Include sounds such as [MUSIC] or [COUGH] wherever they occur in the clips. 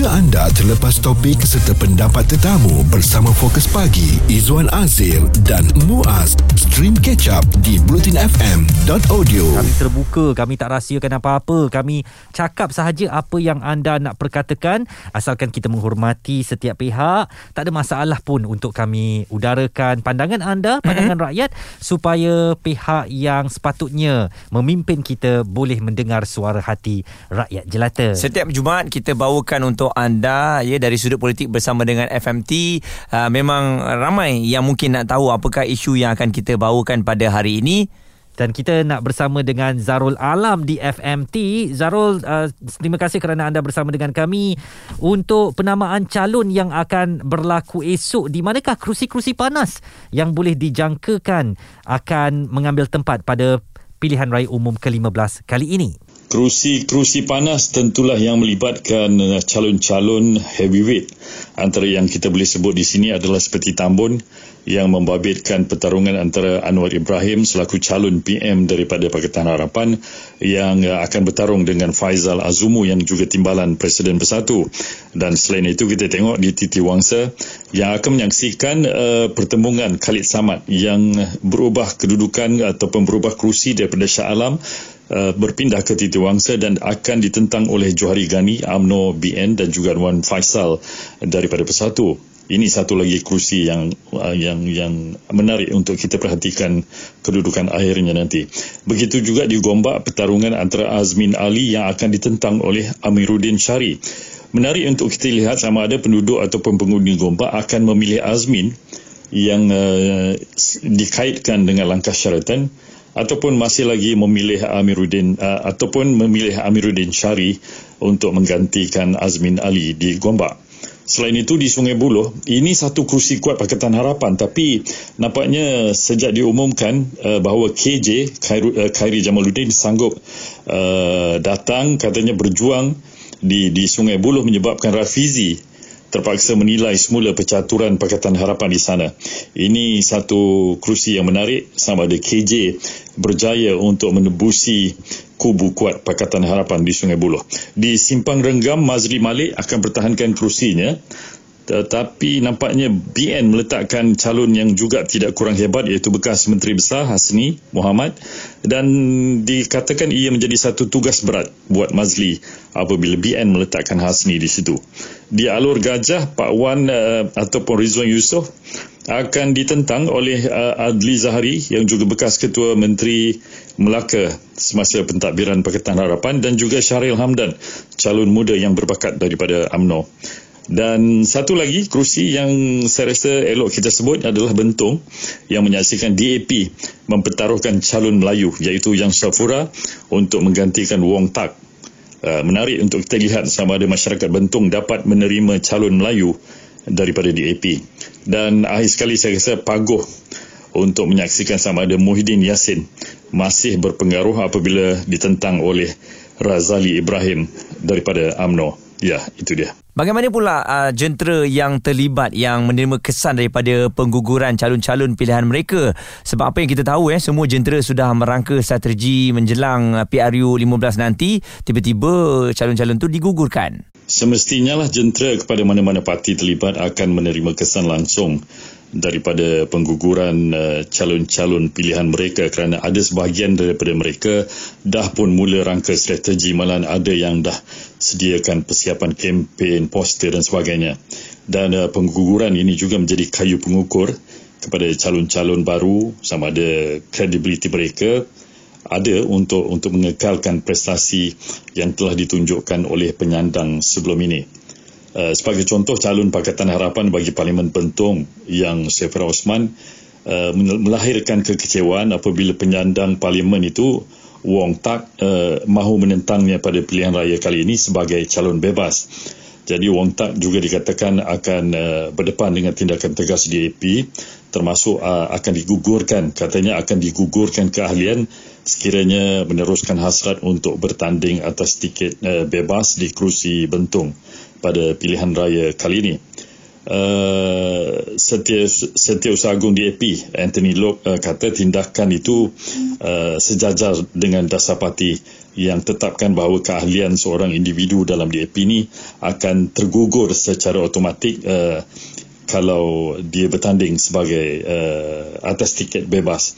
Jika anda terlepas topik serta pendapat tetamu bersama Fokus Pagi, Izwan Azir dan Muaz, stream catch up di blutinfm.audio. Kami terbuka, kami tak rahsiakan apa-apa. Kami cakap sahaja apa yang anda nak perkatakan asalkan kita menghormati setiap pihak. Tak ada masalah pun untuk kami udarakan pandangan anda, pandangan mm-hmm. rakyat supaya pihak yang sepatutnya memimpin kita boleh mendengar suara hati rakyat jelata. Setiap Jumaat kita bawakan untuk anda ya dari sudut politik bersama dengan FMT uh, memang ramai yang mungkin nak tahu apakah isu yang akan kita bawakan pada hari ini dan kita nak bersama dengan Zarul Alam di FMT. Zarul, uh, terima kasih kerana anda bersama dengan kami untuk penamaan calon yang akan berlaku esok. Di manakah kerusi-kerusi panas yang boleh dijangkakan akan mengambil tempat pada pilihan raya umum ke-15 kali ini? Kerusi-kerusi panas tentulah yang melibatkan uh, calon-calon heavyweight. Antara yang kita boleh sebut di sini adalah seperti Tambun yang membabitkan pertarungan antara Anwar Ibrahim selaku calon PM daripada Pakatan Harapan yang uh, akan bertarung dengan Faizal Azumu yang juga timbalan Presiden Bersatu. Dan selain itu kita tengok di Titi Wangsa yang akan menyaksikan uh, pertembungan Khalid Samad yang berubah kedudukan ataupun berubah kerusi daripada Shah Alam Uh, berpindah ke Titi Wangsa dan akan ditentang oleh Johari Gani, AMNO BN dan juga Wan Faisal daripada Persatu. Ini satu lagi kerusi yang uh, yang yang menarik untuk kita perhatikan kedudukan akhirnya nanti. Begitu juga di Gombak pertarungan antara Azmin Ali yang akan ditentang oleh Amiruddin Syari. Menarik untuk kita lihat sama ada penduduk ataupun pengundi Gombak akan memilih Azmin yang uh, dikaitkan dengan langkah syaratan ataupun masih lagi memilih Amiruddin uh, ataupun memilih Amiruddin Syari untuk menggantikan Azmin Ali di Gombak. Selain itu di Sungai Buloh, ini satu kursi kuat Pakatan Harapan tapi nampaknya sejak diumumkan uh, bahawa KJ Khairi, uh, Khairi Jamaluddin sanggup uh, datang katanya berjuang di di Sungai Buloh menyebabkan Rafizi terpaksa menilai semula percaturan Pakatan Harapan di sana. Ini satu kerusi yang menarik sama ada KJ berjaya untuk menebusi kubu kuat Pakatan Harapan di Sungai Buloh. Di Simpang Renggam, Mazri Malik akan pertahankan kerusinya tetapi nampaknya BN meletakkan calon yang juga tidak kurang hebat iaitu bekas Menteri Besar Hasni Muhammad dan dikatakan ia menjadi satu tugas berat buat Mazli apabila BN meletakkan Hasni di situ. Di Alur Gajah, Pak Wan uh, ataupun Rizwan Yusof akan ditentang oleh uh, Adli Zahari yang juga bekas Ketua Menteri Melaka semasa pentadbiran Pakatan Harapan dan juga Syaril Hamdan, calon muda yang berbakat daripada UMNO. Dan satu lagi kerusi yang saya rasa elok kita sebut adalah Bentong yang menyaksikan DAP mempertaruhkan calon Melayu iaitu Yang Safura untuk menggantikan Wong Tak. Uh, menarik untuk kita lihat sama ada masyarakat Bentong dapat menerima calon Melayu daripada DAP. Dan akhir sekali saya rasa paguh untuk menyaksikan sama ada Muhyiddin Yassin masih berpengaruh apabila ditentang oleh Razali Ibrahim daripada AMNO. Ya, itu dia. Bagaimana pula uh, jentera yang terlibat yang menerima kesan daripada pengguguran calon-calon pilihan mereka? Sebab apa yang kita tahu eh semua jentera sudah merangka strategi menjelang uh, PRU 15 nanti, tiba-tiba calon-calon tu digugurkan. Semestinya lah jentera kepada mana-mana parti terlibat akan menerima kesan langsung daripada pengguguran uh, calon-calon pilihan mereka kerana ada sebahagian daripada mereka dah pun mula rangka strategi malah ada yang dah sediakan persiapan kempen, poster dan sebagainya. Dan uh, pengguguran ini juga menjadi kayu pengukur kepada calon-calon baru sama ada kredibiliti mereka ada untuk untuk mengekalkan prestasi yang telah ditunjukkan oleh penyandang sebelum ini. Uh, sebagai contoh calon Pakatan Harapan bagi Parlimen Bentong yang Sefra Osman uh, melahirkan kekecewaan apabila penyandang Parlimen itu Wong Tak uh, mahu menentangnya pada pilihan raya kali ini sebagai calon bebas. Jadi Wong Tak juga dikatakan akan uh, berdepan dengan tindakan tegas DAP termasuk uh, akan digugurkan katanya akan digugurkan keahlian sekiranya meneruskan hasrat untuk bertanding atas tiket uh, bebas di kerusi Bentong pada pilihan raya kali ini. Uh, Setia Setiausaha Agung DAP Anthony Lok uh, kata tindakan itu uh, sejajar dengan dasar parti yang tetapkan bahawa keahlian seorang individu dalam DAP ini akan tergugur secara automatik uh, kalau dia bertanding sebagai uh, atas tiket bebas.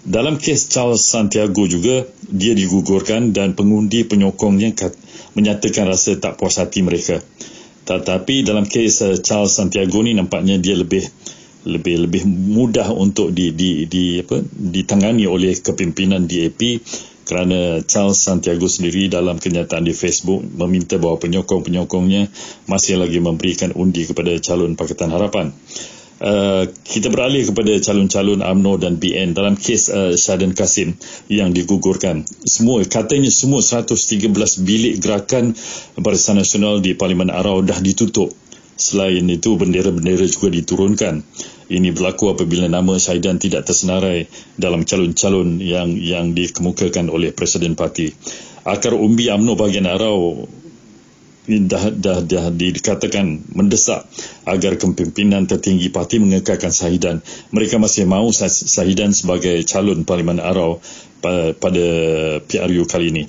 Dalam kes Charles Santiago juga dia digugurkan dan pengundi penyokongnya menyatakan rasa tak puas hati mereka. Tetapi dalam kes uh, Charles Santiago ni nampaknya dia lebih lebih lebih mudah untuk di di di apa ditangani oleh kepimpinan DAP kerana Charles Santiago sendiri dalam kenyataan di Facebook meminta bahawa penyokong-penyokongnya masih lagi memberikan undi kepada calon Pakatan Harapan. Uh, kita beralih kepada calon-calon AMNO dan BN dalam kes uh, Syadan Kasim yang digugurkan. Semua katanya semua 113 bilik gerakan Barisan Nasional di Parlimen Arau dah ditutup. Selain itu bendera-bendera juga diturunkan. Ini berlaku apabila nama Syahidan tidak tersenarai dalam calon-calon yang yang dikemukakan oleh Presiden Parti. Akar umbi AMNO bahagian Arau dah, dah, dah dikatakan mendesak agar kepimpinan tertinggi parti mengekalkan Sahidan. Mereka masih mahu Sahidan sebagai calon Parlimen Arau pada PRU kali ini.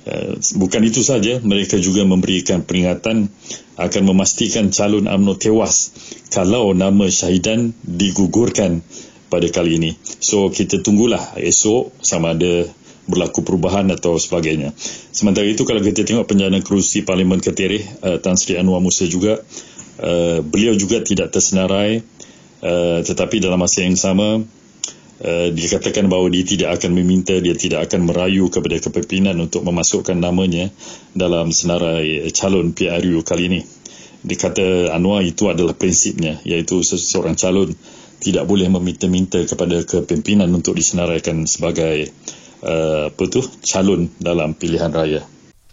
Eh, bukan itu saja, mereka juga memberikan peringatan akan memastikan calon UMNO tewas kalau nama Syahidan digugurkan pada kali ini. So kita tunggulah esok sama ada berlaku perubahan atau sebagainya. Sementara itu kalau kita tengok penjana kerusi Parlimen Ketirih uh, Tan Sri Anwar Musa juga uh, beliau juga tidak tersenarai uh, tetapi dalam masa yang sama uh, dikatakan bahawa dia tidak akan meminta dia tidak akan merayu kepada kepimpinan untuk memasukkan namanya dalam senarai calon PRU kali ini. Dikata Anwar itu adalah prinsipnya iaitu seseorang calon tidak boleh meminta-minta kepada kepimpinan untuk disenaraikan sebagai uh, apa tu calon dalam pilihan raya.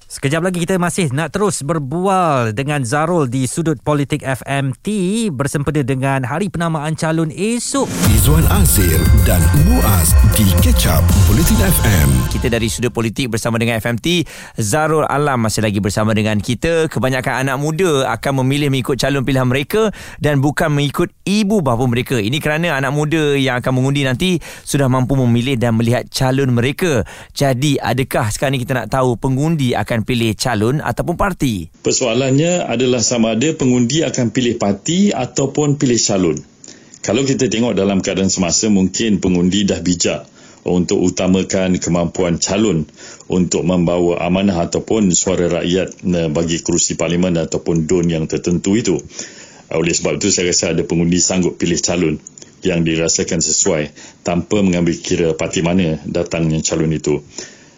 Sekejap lagi kita masih nak terus berbual dengan Zarul di sudut politik FMT bersempena dengan hari penamaan calon esok. Izwan Azir dan Muaz di Catch Up Politik FM. Kita dari sudut politik bersama dengan FMT, Zarul Alam masih lagi bersama dengan kita. Kebanyakan anak muda akan memilih mengikut calon pilihan mereka dan bukan mengikut ibu bapa mereka. Ini kerana anak muda yang akan mengundi nanti sudah mampu memilih dan melihat calon mereka. Jadi adakah sekarang ini kita nak tahu pengundi akan akan pilih calon ataupun parti? Persoalannya adalah sama ada pengundi akan pilih parti ataupun pilih calon. Kalau kita tengok dalam keadaan semasa, mungkin pengundi dah bijak untuk utamakan kemampuan calon untuk membawa amanah ataupun suara rakyat eh, bagi kerusi parlimen ataupun don yang tertentu itu. Oleh sebab itu saya rasa ada pengundi sanggup pilih calon yang dirasakan sesuai tanpa mengambil kira parti mana datangnya calon itu.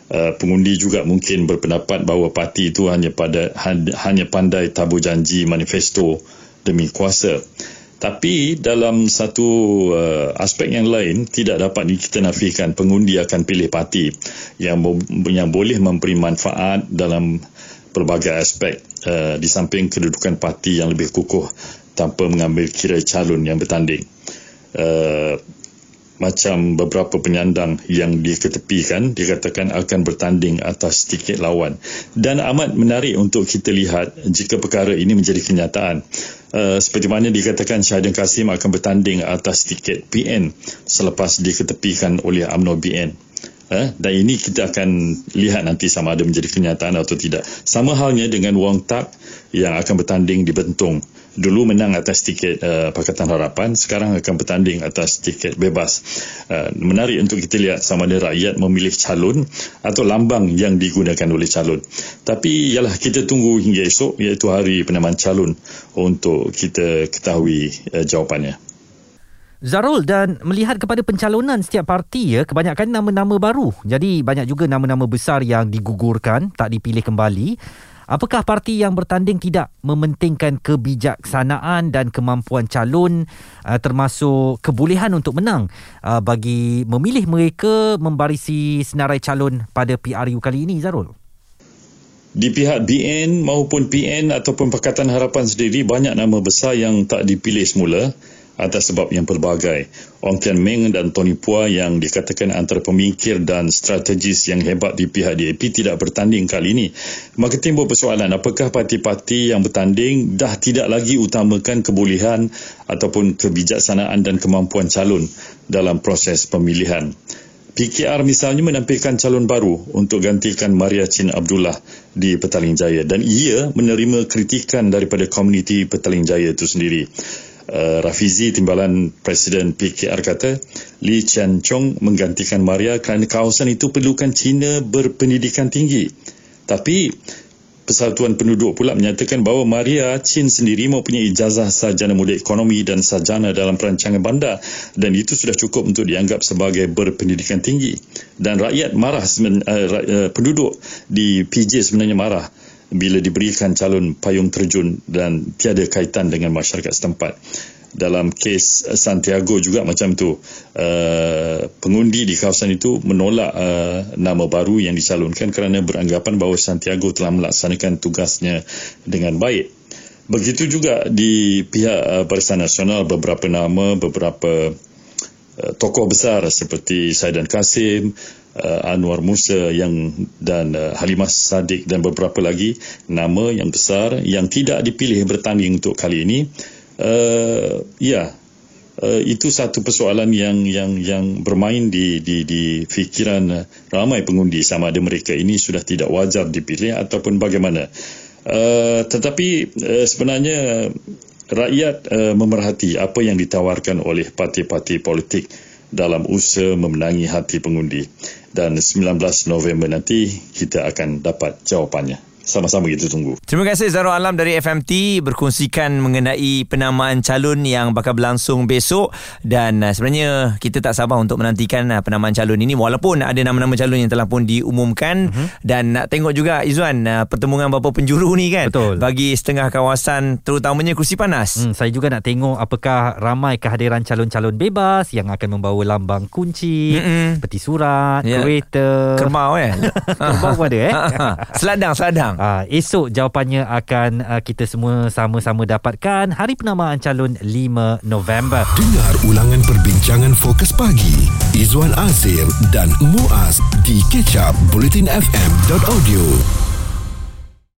Uh, pengundi juga mungkin berpendapat bahawa parti itu hanya pada hanya pandai tabur janji manifesto demi kuasa. Tapi dalam satu uh, aspek yang lain tidak dapat kita nafikan pengundi akan pilih parti yang yang boleh memberi manfaat dalam pelbagai aspek uh, di samping kedudukan parti yang lebih kukuh tanpa mengambil kira calon yang bertanding. Uh, macam beberapa penyandang yang diketepikan dikatakan akan bertanding atas tiket lawan. Dan amat menarik untuk kita lihat jika perkara ini menjadi kenyataan. Uh, seperti mana dikatakan Syahidin Kasim akan bertanding atas tiket PN selepas diketepikan oleh UMNO BN uh, dan ini kita akan lihat nanti sama ada menjadi kenyataan atau tidak. Sama halnya dengan Wong Tak yang akan bertanding di Bentong dulu menang atas tiket uh, Pakatan Harapan sekarang akan bertanding atas tiket bebas uh, menarik untuk kita lihat sama ada rakyat memilih calon atau lambang yang digunakan oleh calon tapi ialah kita tunggu hingga esok iaitu hari penamaan calon untuk kita ketahui uh, jawapannya Zarul dan melihat kepada pencalonan setiap parti ya kebanyakan nama-nama baru. Jadi banyak juga nama-nama besar yang digugurkan, tak dipilih kembali. Apakah parti yang bertanding tidak mementingkan kebijaksanaan dan kemampuan calon uh, termasuk kebolehan untuk menang uh, bagi memilih mereka membarisi senarai calon pada PRU kali ini Zarul? Di pihak BN maupun PN ataupun Pakatan Harapan sendiri banyak nama besar yang tak dipilih semula atas sebab yang pelbagai. Ong Tian Meng dan Tony Pua yang dikatakan antara pemikir dan strategis yang hebat di pihak DAP tidak bertanding kali ini. Maka timbul persoalan apakah parti-parti yang bertanding dah tidak lagi utamakan kebolehan ataupun kebijaksanaan dan kemampuan calon dalam proses pemilihan. PKR misalnya menampilkan calon baru untuk gantikan Maria Chin Abdullah di Petaling Jaya dan ia menerima kritikan daripada komuniti Petaling Jaya itu sendiri. Uh, Rafizi Timbalan Presiden PKR kata Lee Chan Chong menggantikan Maria kerana kawasan itu perlukan Cina berpendidikan tinggi. Tapi Persatuan Penduduk pula menyatakan bahawa Maria Chin sendiri mempunyai ijazah sarjana muda ekonomi dan sarjana dalam perancangan bandar dan itu sudah cukup untuk dianggap sebagai berpendidikan tinggi. Dan rakyat marah, uh, penduduk di PJ sebenarnya marah bila diberikan calon payung terjun dan tiada kaitan dengan masyarakat setempat. Dalam kes Santiago juga macam tu. Uh, pengundi di kawasan itu menolak uh, nama baru yang dicalonkan kerana beranggapan bahawa Santiago telah melaksanakan tugasnya dengan baik. Begitu juga di pihak uh, Barisan Nasional beberapa nama beberapa tokoh besar seperti Saidan Kasim uh, Anwar Musa yang dan uh, Halimah Sadiq dan beberapa lagi nama yang besar yang tidak dipilih bertanding untuk kali ini. Uh, ya uh, itu satu persoalan yang yang yang bermain di di di fikiran ramai pengundi. Sama ada mereka ini sudah tidak wajar dipilih ataupun bagaimana. Uh, tetapi uh, sebenarnya rakyat uh, memerhati apa yang ditawarkan oleh parti-parti politik dalam usaha memenangi hati pengundi. Dan 19 November nanti kita akan dapat jawapannya sama-sama kita tunggu. Terima kasih Zarul Alam dari FMT berkongsikan mengenai penamaan calon yang bakal berlangsung besok dan uh, sebenarnya kita tak sabar untuk menantikan uh, penamaan calon ini walaupun ada nama-nama calon yang telah pun diumumkan uh-huh. dan nak tengok juga Izzuan uh, pertemuan beberapa penjuru ni kan Betul. bagi setengah kawasan terutamanya kursi panas. Hmm, saya juga nak tengok apakah ramai kehadiran calon-calon bebas yang akan membawa lambang kunci, Mm-mm. peti surat, yeah. kereta, kerbau eh. [LAUGHS] kerbau pun ada eh. seladang, seladang. Uh, esok jawapannya akan uh, kita semua sama-sama dapatkan hari penamaan calon 5 November. Dengar ulangan perbincangan fokus pagi Izwan Azir dan Muaz di kecap bulletinfm.audio.